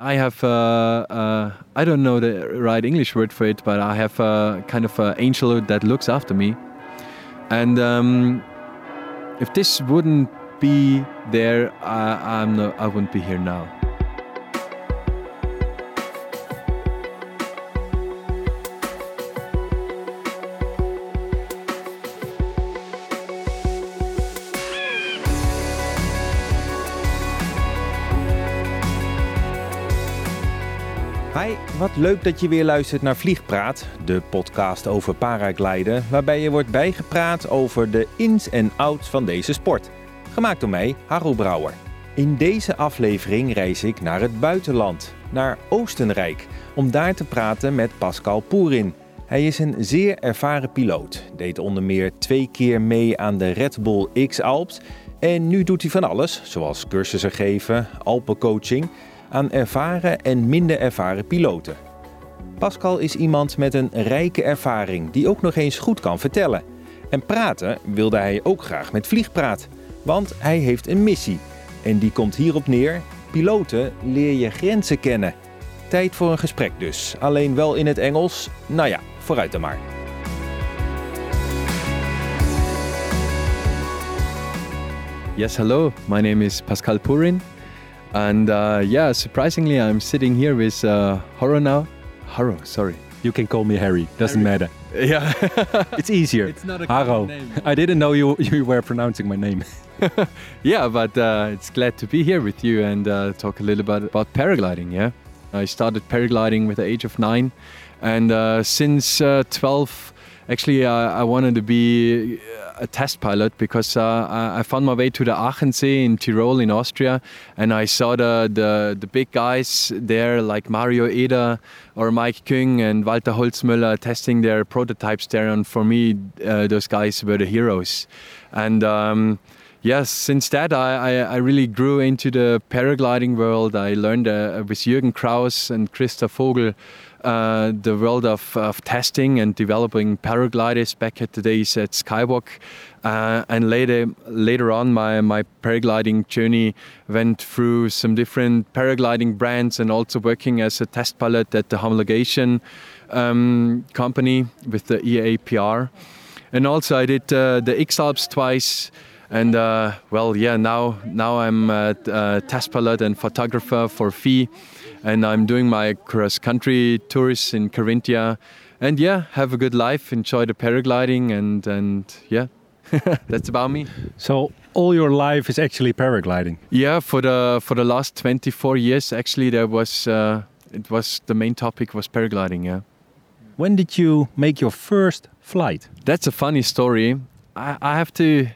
I have, uh, uh, I don't know the right English word for it, but I have a kind of an angel that looks after me. And um, if this wouldn't be there, I, I'm no, I wouldn't be here now. Wat leuk dat je weer luistert naar Vliegpraat, de podcast over paragliden, waarbij je wordt bijgepraat over de ins en outs van deze sport. Gemaakt door mij, Harro Brouwer. In deze aflevering reis ik naar het buitenland, naar Oostenrijk, om daar te praten met Pascal Poerin. Hij is een zeer ervaren piloot, deed onder meer twee keer mee aan de Red Bull X-Alps en nu doet hij van alles, zoals cursussen geven, alpencoaching aan ervaren en minder ervaren piloten. Pascal is iemand met een rijke ervaring die ook nog eens goed kan vertellen. En praten wilde hij ook graag met Vliegpraat, want hij heeft een missie. En die komt hierop neer: piloten leer je grenzen kennen. Tijd voor een gesprek dus, alleen wel in het Engels. Nou ja, vooruit dan maar. Yes, hello. My name is Pascal Purin. And uh, yeah, surprisingly, I'm sitting here with uh, Harro now. Harro, sorry. You can call me Harry. Doesn't Harry. matter. Yeah, It's easier. It's not a Harro. common name. I didn't know you you were pronouncing my name. yeah, but uh, it's glad to be here with you and uh, talk a little bit about paragliding. Yeah, I started paragliding with the age of nine, and uh, since uh, 12, actually, I wanted to be a test pilot because uh, I I found my way to the Achensee in Tyrol in Austria, and I saw the the, the big guys there like Mario Eder or Mike Küng and Walter Holzmüller testing their prototypes there, and for me, uh, those guys were the heroes, and. Um, Yes, since that I, I, I really grew into the paragliding world. I learned uh, with Jürgen Kraus and Christa Vogel uh, the world of, of testing and developing paragliders back at the days at Skywalk. Uh, and later, later on, my, my paragliding journey went through some different paragliding brands and also working as a test pilot at the homologation um, company with the EAPR. And also, I did uh, the X Alps twice and uh, well, yeah, now now I'm a, a test pilot and photographer for PHI, and I'm doing my cross country tours in Carinthia, and yeah, have a good life, enjoy the paragliding, and and yeah, that's about me. So all your life is actually paragliding. Yeah, for the for the last 24 years, actually, there was uh, it was the main topic was paragliding. Yeah. When did you make your first flight? That's a funny story. I, I have to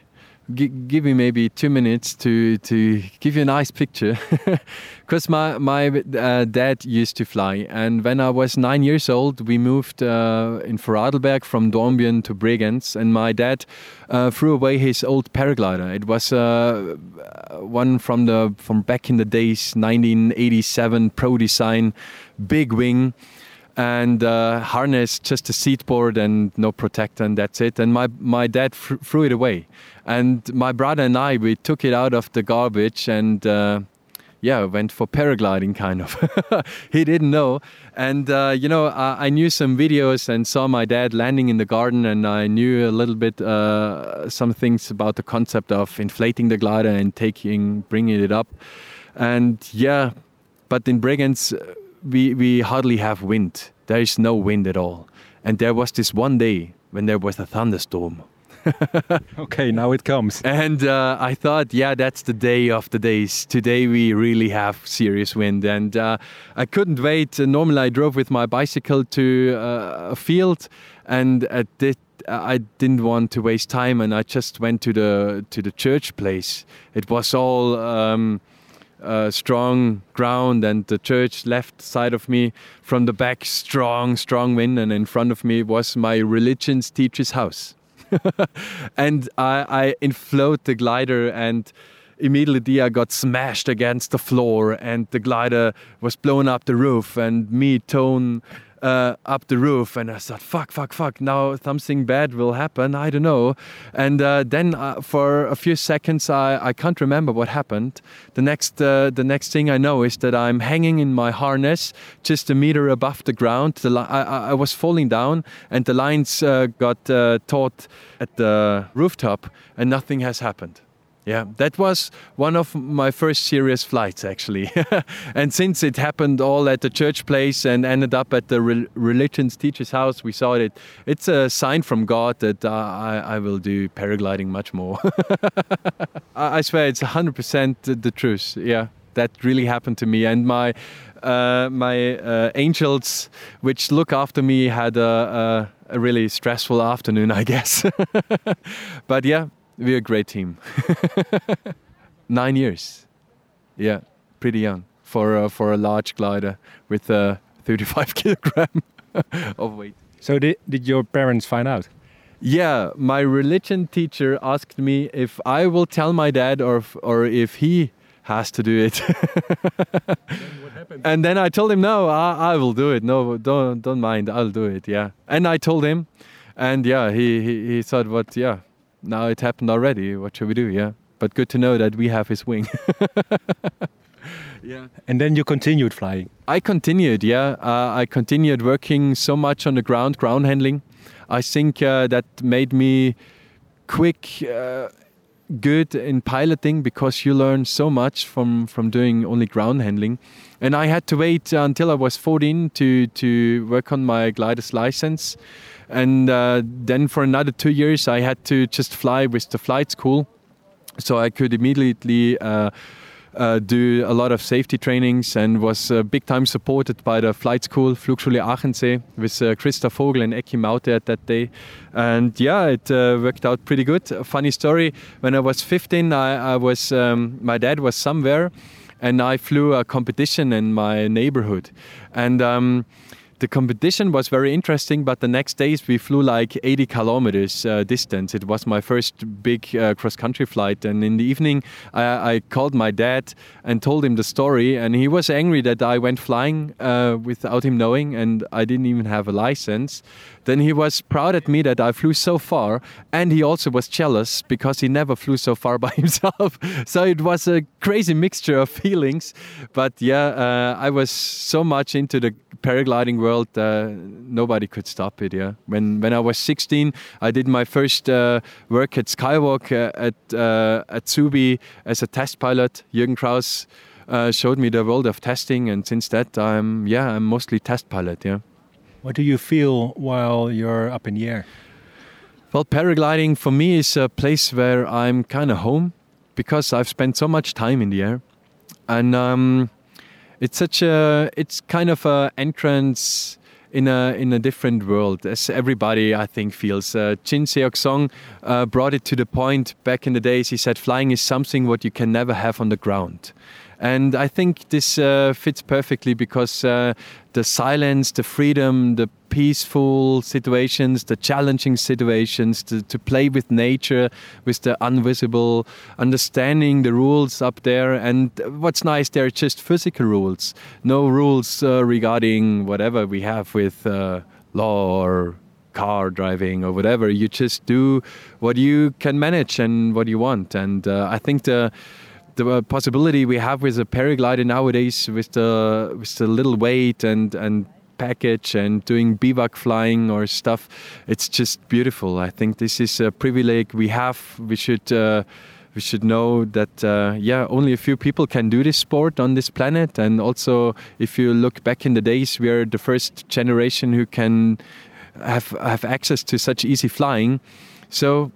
gi- give me maybe two minutes to, to give you a nice picture. Because my, my uh, dad used to fly. And when I was nine years old, we moved uh, in Vorarlberg from Dornbirn to Bregenz. And my dad uh, threw away his old paraglider. It was uh, one from, the, from back in the days, 1987 Pro Design, big wing and uh, harness, just a seat board and no protector, and that's it. And my my dad threw it away, and my brother and I we took it out of the garbage and. Uh, yeah, went for paragliding kind of. he didn't know. And, uh, you know, I, I knew some videos and saw my dad landing in the garden, and I knew a little bit uh, some things about the concept of inflating the glider and taking, bringing it up. And yeah, but in Bregenz, we, we hardly have wind. There is no wind at all. And there was this one day when there was a thunderstorm. Okay, now it comes. And uh, I thought, yeah, that's the day of the days. Today we really have serious wind. And uh, I couldn't wait. Uh, normally I drove with my bicycle to uh, a field and at this, I didn't want to waste time and I just went to the to the church place. It was all um, uh, strong ground and the church left side of me from the back strong strong wind and in front of me was my religion's teacher's house. And I, I inflate the glider and immediately I got smashed against the floor and the glider was blown up the roof and me Tone uh, up the roof, and I thought, fuck, fuck, fuck, now something bad will happen. I don't know. And uh, then uh, for a few seconds, I, I can't remember what happened. The next uh, the next thing I know is that I'm hanging in my harness just a meter above the ground. The li- I, I was falling down, and the lines uh, got uh, taut at the rooftop, and nothing has happened. Yeah, that was one of my first serious flights, actually. and since it happened all at the church place and ended up at the re- religions teacher's house, we saw it. It's a sign from God that uh, I, I will do paragliding much more. I, I swear it's 100% the, the truth. Yeah, that really happened to me. And my uh, my uh, angels, which look after me, had a, a, a really stressful afternoon, I guess. but yeah, we're a great team. Nine years. Yeah, pretty young for uh, for a large glider with uh, 35 kilogram of weight. So did, did your parents find out? Yeah, my religion teacher asked me if I will tell my dad or if, or if he has to do it. and then I told him, no, I, I will do it. No, don't don't mind, I'll do it. Yeah, and I told him, and yeah, he he, he thought, what? Yeah, now it happened already. What should we do? Yeah, but good to know that we have his wing. yeah. And then you continued flying. I continued, yeah. Uh, I continued working so much on the ground, ground handling. I think uh, that made me quick, uh, good in piloting because you learn so much from from doing only ground handling. And I had to wait until I was 14 to to work on my glider's license. And uh, then for another two years, I had to just fly with the flight school, so I could immediately. Uh, uh, do a lot of safety trainings and was uh, big time supported by the flight school Flugschule Achensee with uh, Christa Vogel and Eki Maute at that day. And yeah, it uh, worked out pretty good. Funny story: when I was 15, I, I was um, my dad was somewhere, and I flew a competition in my neighborhood, and. Um, the competition was very interesting, but the next days we flew like 80 kilometers uh, distance. It was my first big uh, cross country flight. And in the evening, I, I, called my dad and told him the story. And he was angry that I went flying uh, without him knowing, and I didn't even have a license. Then he was proud at me that I flew so far, and he also was jealous because he never flew so far by himself. so it was a crazy mixture of feelings. But yeah, uh, I was so much into the paragliding world, uh, nobody could stop it. Yeah, when when I was 16, I did my first uh, work at Skywalk uh, at uh, at Zubi as a test pilot. Jürgen Kraus uh, showed me the world of testing, and since that, I'm yeah, I'm mostly test pilot. Yeah. What do you feel while you're up in the air? Well, paragliding for me is a place where I'm kind of home because I've spent so much time in the air, and um, it's such a it's kind of a entrance in a in a different world as everybody I think feels. Uh, Jin Seok Song uh, brought it to the point back in the days. He said flying is something what you can never have on the ground. And I think this uh, fits perfectly because uh, the silence, the freedom, the peaceful situations, the challenging situations, to, to play with nature, with the invisible, understanding the rules up there. And what's nice, they're just physical rules, no rules uh, regarding whatever we have with uh, law or car driving or whatever. You just do what you can manage and what you want. And uh, I think the the uh, possibility we have with a paraglider nowadays with the with the little weight and and package and doing bivouac flying or stuff it's just beautiful. I think this is a privilege we have. We should uh, we should know that uh, yeah only a few people can do this sport on this planet. And also if you look back in the days we are the first generation who can have have access to such easy flying. So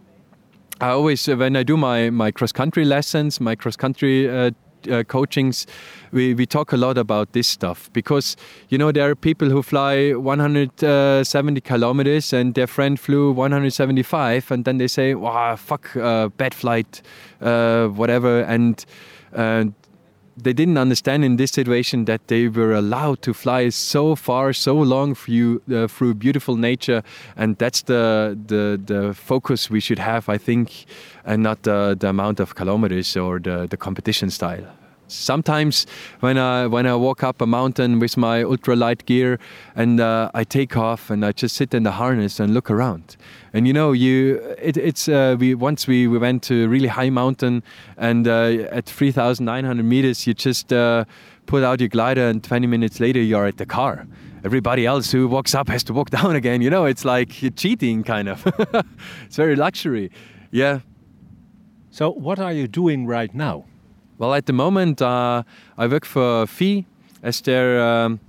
I always, uh, when I do my, my cross country lessons, my cross country uh, uh, coachings, we, we talk a lot about this stuff because you know there are people who fly 170 kilometers and their friend flew 175 and then they say, "Wow, fuck, uh, bad flight, uh, whatever," and uh, they didn't understand in this situation that they were allowed to fly so far, so long through uh, through beautiful nature, and that's the the the focus we should have, I think, and not the, the amount of kilometers or the the competition style. Sometimes when I when I walk up a mountain with my ultralight gear and uh, I take off and I just sit in the harness and look around, and you know you it, it's uh, we once we, we went to a really high mountain and uh, at 3,900 meters you just uh, put out your glider and 20 minutes later you're at the car. Everybody else who walks up has to walk down again. You know, it's like cheating kind of. it's very luxury. Yeah. So what are you doing right now? Well, at the moment, uh, I work for PHI as their um,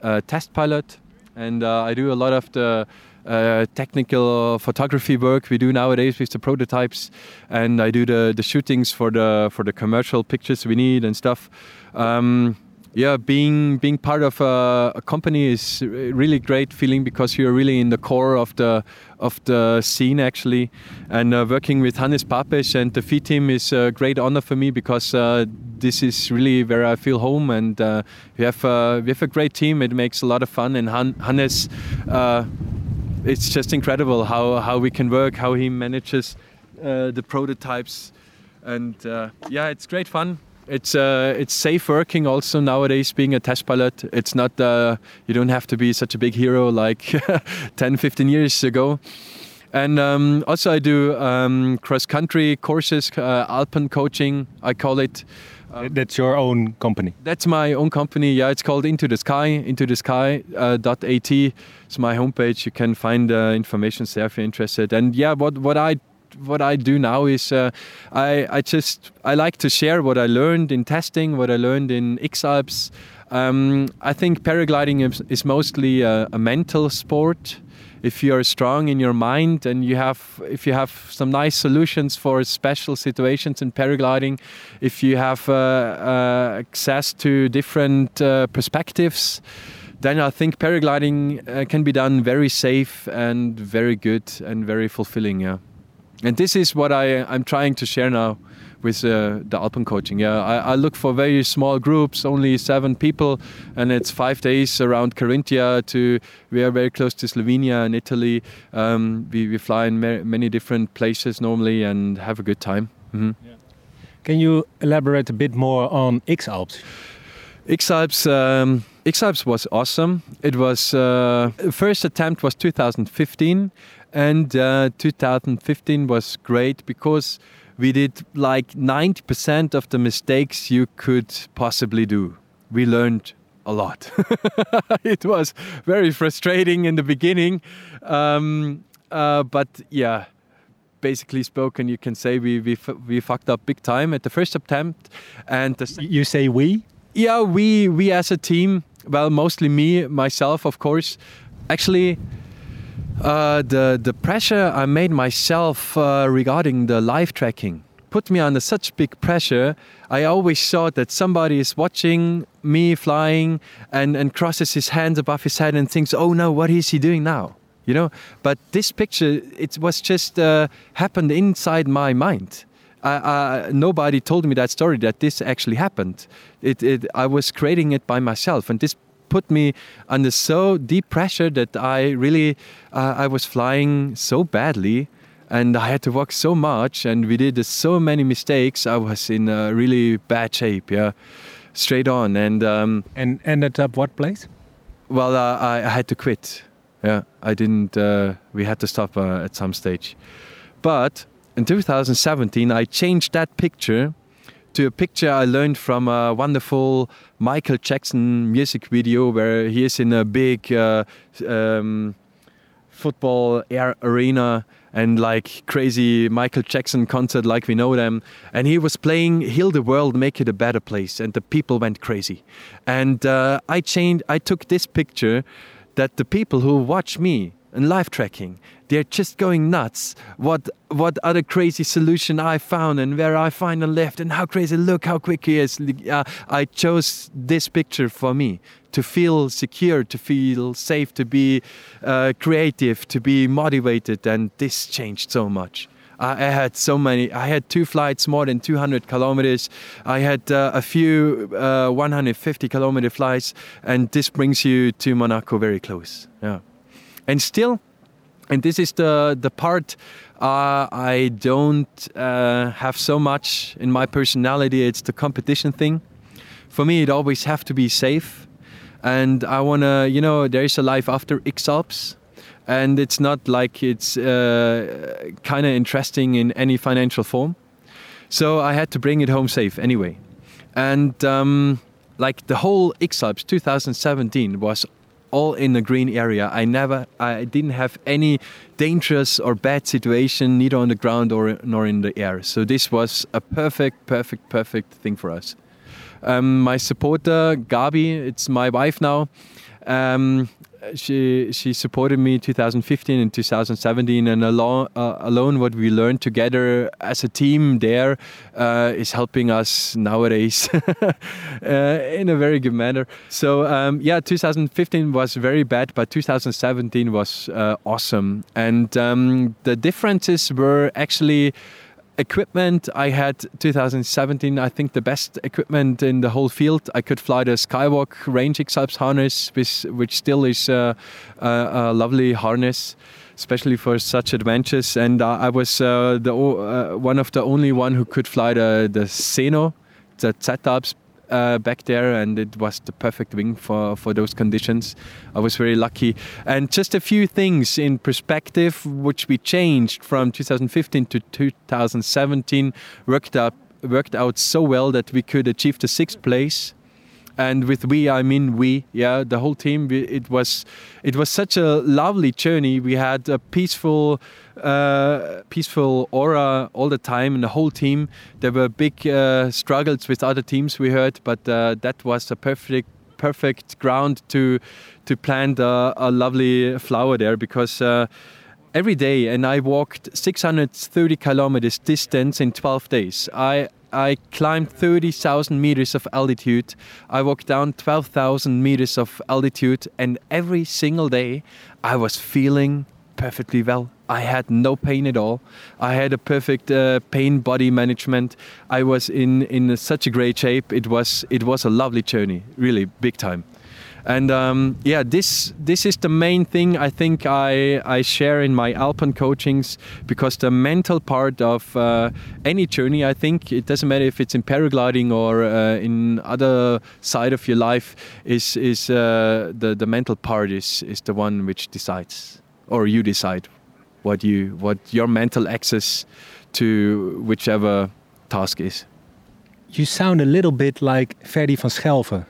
uh, test pilot, and uh, I do a lot of the uh, technical photography work we do nowadays with the prototypes, and I do the, the shootings for the for the commercial pictures we need and stuff. Um, yeah, being being part of a, a, company is really great feeling because you're really in the core of the of the scene actually, and uh, working with Hannes Papesh and the PHI team is a great honor for me because uh, this is really where I feel home, and uh, we have uh, we have a great team. It makes a lot of fun, and Han Hannes, uh, it's just incredible how how we can work, how he manages uh, the prototypes, and yeah, it's great fun it's uh, it's safe working also nowadays being a test pilot. It's not uh, you don't have to be such a big hero like 10 15 years ago. And um, also i do um, cross country courses uh, alpen coaching i call it. Uh, that's your own company? That's my own company. Yeah it's called into the sky into the sky uh, .at it's my homepage. You can find uh, information there if you're interested. And yeah what what i what I do now is uh, I, I just I like to share what I learned in testing, what I learned in X-Alps. Um, I think paragliding is, is mostly a, a, mental sport. If you are strong in your mind and you have, if you have some nice solutions for special situations in paragliding, if you have uh, uh, access to different uh, perspectives, then I think paragliding uh, can be done very safe and very good and very fulfilling. Yeah and this is what I I'm trying to share now with uh, the Alpen coaching. Yeah, I, I, look for very small groups, only seven people, and it's five days around Carinthia. To we are very close to Slovenia and Italy. Um, we, we fly in many different places normally and have a good time. Mm -hmm. yeah. Can you elaborate a bit more on X Alps? X Alps. Um, X Alps was awesome. It was uh, first attempt was 2015 and uh, 2015 was great because we did like 90% of the mistakes you could possibly do. We learned a lot. it was very frustrating in the beginning, um, uh, but yeah, basically spoken, you can say we we we fucked up big time at the first attempt. And you say we? Yeah, we we as a team. Well, mostly me, myself, of course. Actually, uh, the the pressure I made myself uh, regarding the live tracking put me under such big pressure. I always thought that somebody is watching me flying and, and crosses his hands above his head and thinks, "Oh no, what is he doing now?" You know. But this picture, it was just uh, happened inside my mind. nobody told me that story that this actually happened. It, it, I was creating it by myself, and this put me under so deep pressure that I really uh, I was flying so badly and I had to walk so much and we did so many mistakes I was in a really bad shape yeah straight on. And um, and ended up what place? Well uh, I, I, had to quit yeah. I didn't uh, we had to stop uh, at some stage. But in 2017 I changed that picture to a picture I learned from a wonderful Michael Jackson music video where he is in a big uh, um, football arena and like crazy Michael Jackson concert like we know them. And he was playing heal the world make it a better place and the people went crazy. And uh, I changed I took this picture that the people who watch me and live tracking they're just going nuts what what other crazy solution I found and where I find a lift and how crazy look how quick he is uh, I chose this picture for me to feel secure to feel safe to be uh, creative to be motivated and this changed so much I had so many. I had two flights, more than 200 kilometers. I had uh, a few uh, 150 kilometer flights, and this brings you to Monaco very close. Yeah, and still, and this is the the part uh, I don't uh, have so much in my personality. It's the competition thing. For me, it always have to be safe, and I wanna, you know, there is a life after X Alps, and it's not like it's uh, kind of interesting in any financial form. So I had to bring it home safe anyway, and. Um, like the whole X Alps 2017 was all in the green area. I never, I didn't have any dangerous or bad situation, neither on the ground or nor in the air. So this was a perfect, perfect, perfect thing for us. Um, my supporter Gabi, it's my wife now. Um, she she supported me 2015 and 2017 and alone uh, alone what we learned together as a team there uh, is helping us nowadays uh, in a very good manner. So um, yeah 2015 was very bad but 2017 was uh, awesome. And um, the differences were actually equipment. I had 2017 i think the best equipment in the whole field. I could fly the skywalk range x harness which, which still is uh, a, a, lovely harness especially for such adventures. And uh, i was uh, the uh, one of the only one who could fly the the Seno the Z-Alps uh, back there, and it was the perfect wing for, for those conditions. I was very lucky. And just a few things in perspective, which we changed from 2015 to 2017, worked out worked out so well that we could achieve the sixth place and with we i mean we yeah the whole team it was it was such a lovely journey we had a peaceful uh, peaceful aura all the time and the whole team there were big uh, struggles with other teams we heard but uh, that was a perfect perfect ground to to plant a, a lovely flower there because uh, every day and I walked 630 kilometers distance in 12 days. I I climbed 30,000 meters of altitude. I walked down 12,000 meters of altitude, and every single day I was feeling perfectly well. I had no pain at all. I had a perfect uh, pain body management. I was in in such a great shape. It was it was a lovely journey, really big time and um, yeah this this is the main thing I think I, I share in my Alpen coachings because the mental part of uh, any journey I think it doesn't matter if it's in paragliding or uh, in other side of your life is is uh, the the mental part is is the one which decides or you decide what you what your mental access to whichever task is. You sound a little bit like Ferdy van Schelven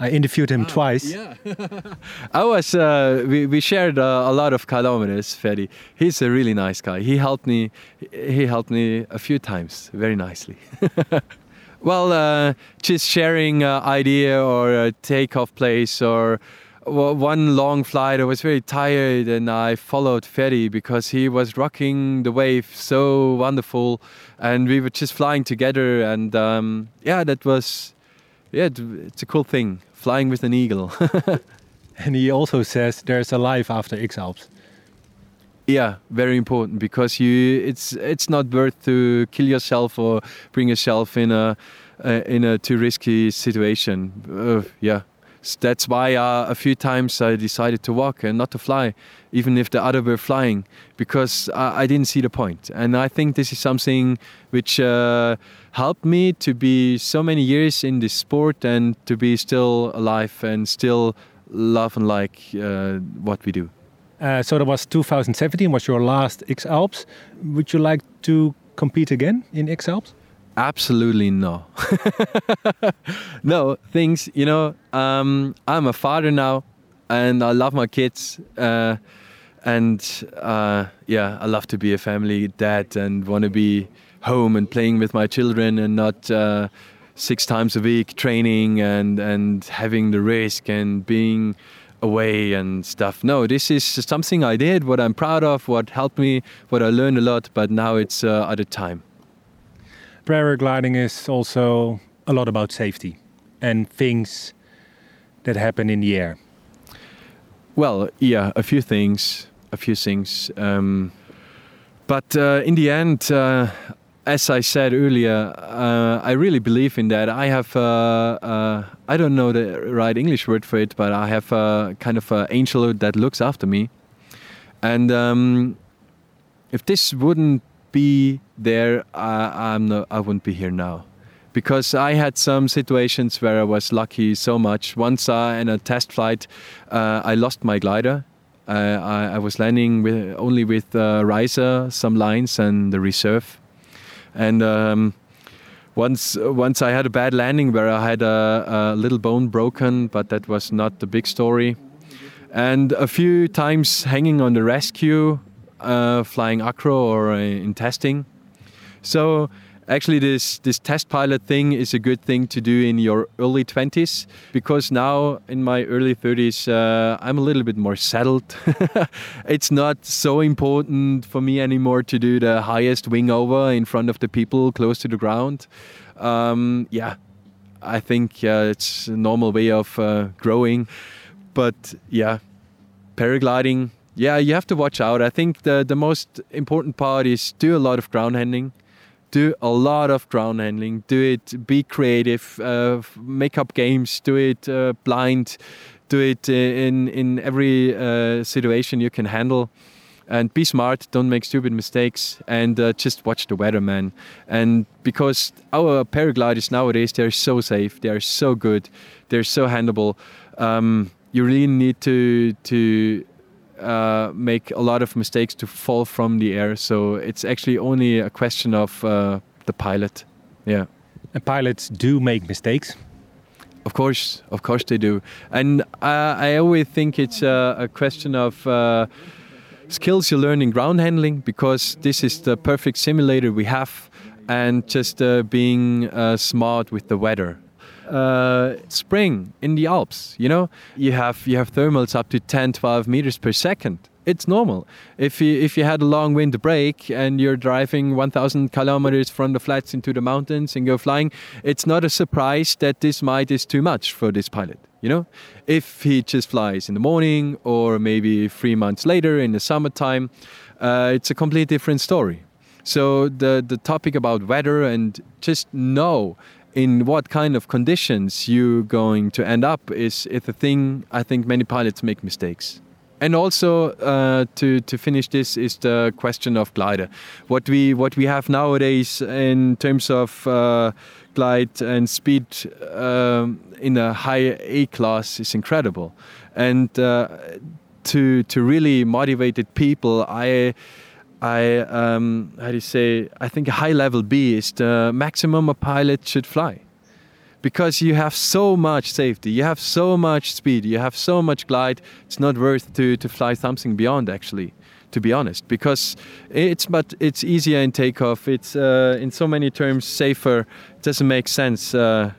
I interviewed him ah, twice. Yeah, I was. Uh, we we shared uh, a lot of kilometers. Ferdy, he's a really nice guy. He helped me. He helped me a few times, very nicely. well, uh, just sharing uh, idea or a takeoff place or one long flight. I was very tired and I followed Ferdy because he was rocking the wave so wonderful, and we were just flying together. And um, yeah, that was yeah, it's a cool thing flying with an eagle. and he also says there's a life after X Alps. Yeah, very important because you it's it's not worth to kill yourself or bring yourself in a uh, in a too risky situation. Uh, yeah, that's why uh, a few times I decided to walk and not to fly, even if the other were flying, because I, I didn't see the point. And I think this is something which uh, helped me to be so many years in this sport and to be still alive and still love and like uh, what we do. Uh, so that was 2017 was your last X Alps. Would you like to compete again in X Alps? Absolutely no. no, things, you know, um, I'm a father now and I love my kids. Uh, and uh, yeah, I love to be a family dad and want to be home and playing with my children and not uh, six times a week training and, and having the risk and being away and stuff. No, this is something I did, what I'm proud of, what helped me, what I learned a lot, but now it's uh, at a time paragliding is also a lot about safety and things that happen in the air. Well, yeah, a few things, a few things. Um, but uh, in the end, uh, as I said earlier, uh, I really believe in that. I have, uh, uh, I don't know the right English word for it, but I have a kind of an angel that looks after me And um, if this wouldn't be there, I, I'm no, I wouldn't be here now. Because I had some situations where I was lucky so much. Once uh, in a test flight, uh, I lost my glider. Uh, I, I, was landing with only with uh, riser, some lines, and the reserve. And um, once once I had a bad landing where I had a, a, little bone broken, but that was not the big story. And a few times hanging on the rescue, uh, flying acro or uh, in testing. So actually, this this test pilot thing is a good thing to do in your early 20s because now in my early 30s, uh, I'm a little bit more settled. it's not so important for me anymore to do the highest wing over in front of the people close to the ground. Um, yeah, I think it's a normal way of uh, growing. But yeah, paragliding yeah, you have to watch out. I think the the most important part is do a lot of ground handling. Do a lot of ground handling. Do it. Be creative. Uh, make up games. Do it uh, blind. Do it in in every uh, situation you can handle. And be smart. Don't make stupid mistakes. And uh, just watch the weather, man. And because our paragliders nowadays, they're so safe. They're so good. They're so handleable. Um, you really need to to uh, make a lot of mistakes to fall from the air. So it's actually only a question of uh, the pilot. Yeah. And pilots do make mistakes. Of course, of course they do. And uh, I always think it's a question of uh, skills you learn in ground handling because this is the perfect simulator we have, and just uh, being uh, smart with the weather uh, spring in the Alps. You know, you have you have thermals up to 10, 12 meters per second. It's normal. If you if you had a long wind break and you're driving 1,000 kilometers from the flats into the mountains and go flying, it's not a surprise that this might is too much for this pilot. You know, if he just flies in the morning or maybe three months later in the summertime, uh, it's a completely different story. So the the topic about weather and just know in what kind of conditions you're going to end up is, is a thing I think many pilots make mistakes. And also uh, to to finish this is the question of glider. What we what we have nowadays in terms of uh, glide and speed um, in a high A class is incredible, and uh, to to really motivated people, I I um, how do you say? I think a high level B is the maximum a pilot should fly, because you have so much safety, you have so much speed, you have so much glide. It's not worth to to fly something beyond actually, to be honest, because it's but it's easier in takeoff. It's uh, in so many terms safer. It doesn't make sense. Uh,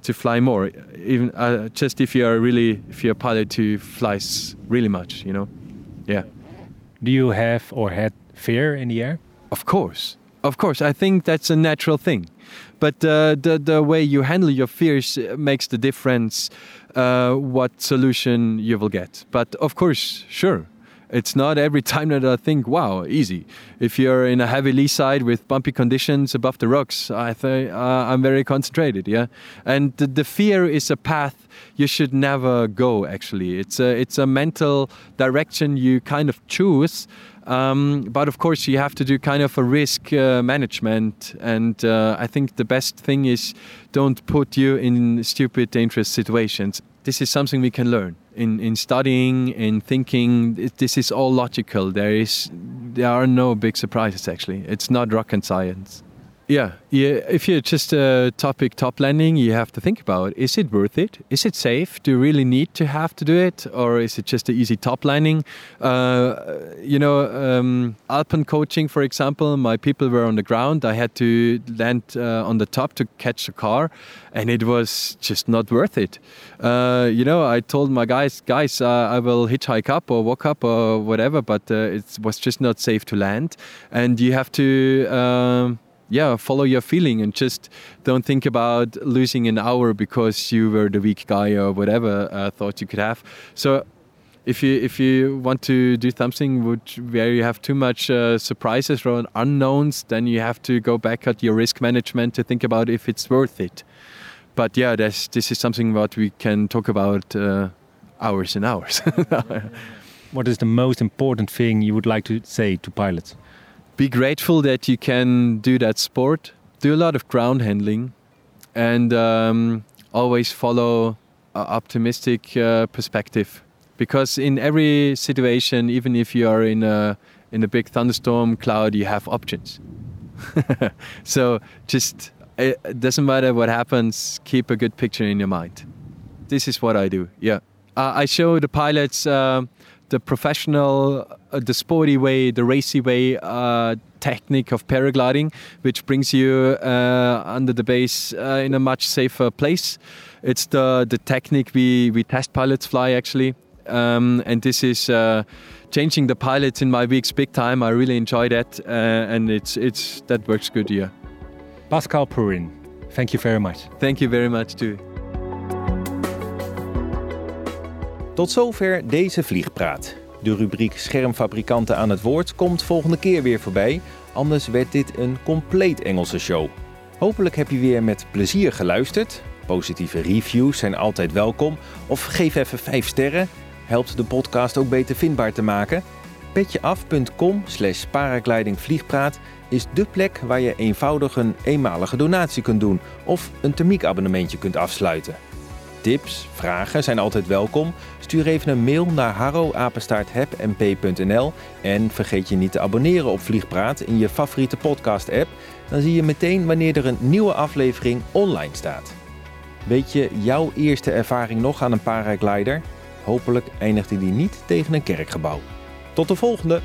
to fly more, even uh, just if you are really if you're a pilot who flies really much, you know, yeah. Do you have or had fear in the air? Of course, of course. I think that's a natural thing, but uh, the the way you handle your fears uh, makes the difference. Uh, what solution you will get, but of course, sure. It's not every time that I think, wow, easy. If you're in a heavy lee side with bumpy conditions above the rocks, I think uh, I'm very concentrated, yeah. And the, the fear is a path you should never go. Actually, it's a it's a mental direction you kind of choose um, but of course, you have to do kind of a risk uh, management, and uh, I think the best thing is don't put you in stupid, dangerous situations. This is something we can learn in, in studying, in thinking. This is all logical. There is, there are no big surprises. Actually, it's not rocket science. Yeah, yeah. If you're just a topic top landing, you have to think about: is it worth it? Is it safe? Do you really need to have to do it, or is it just an easy top landing? Uh, you know, um, Alpen coaching, for example, my people were on the ground. I had to land uh, on the top to catch a car, and it was just not worth it. Uh, you know, I told my guys, guys, uh, I will hitchhike up or walk up or whatever, but uh, it was just not safe to land, and you have to. Um, yeah, follow your feeling and just don't think about losing an hour because you were the weak guy or whatever uh, thought you could have. So if you if you want to do something which, where you have too much uh, surprises or unknowns, then you have to go back at your risk management to think about if it's worth it. But yeah, this this is something that we can talk about uh, hours and hours. what is the most important thing you would like to say to pilots? Be grateful that you can do that sport. Do a lot of ground handling, and um, always follow an optimistic uh, perspective. Because in every situation, even if you are in a in a big thunderstorm cloud, you have options. so just it doesn't matter what happens. Keep a good picture in your mind. This is what I do. Yeah, uh, I show the pilots. Uh, the professional, uh, the sporty way, the racy way uh, technique of paragliding, which brings you uh, under the base uh, in a much safer place. It's the the technique we we test pilots fly actually, um, and this is. Uh, changing the pilots in my weeks big time. I really enjoy that, uh, and it's it's that works good. Yeah. Pascal Purin, thank you very much. Thank you very much too. Tot zover deze Vliegpraat. De rubriek Schermfabrikanten aan het woord komt volgende keer weer voorbij, anders werd dit een compleet Engelse show. Hopelijk heb je weer met plezier geluisterd. Positieve reviews zijn altijd welkom. Of geef even 5 sterren. Helpt de podcast ook beter vindbaar te maken. Petjeaf.com slash paraglidingvliegpraat is dé plek waar je eenvoudig een eenmalige donatie kunt doen of een thermiekabonnementje kunt afsluiten. Tips, vragen zijn altijd welkom. Stuur even een mail naar harroapenstaarthebmp.nl en vergeet je niet te abonneren op Vliegpraat in je favoriete podcast-app. Dan zie je meteen wanneer er een nieuwe aflevering online staat. Weet je jouw eerste ervaring nog aan een paraglider? Hopelijk eindigde die niet tegen een kerkgebouw. Tot de volgende!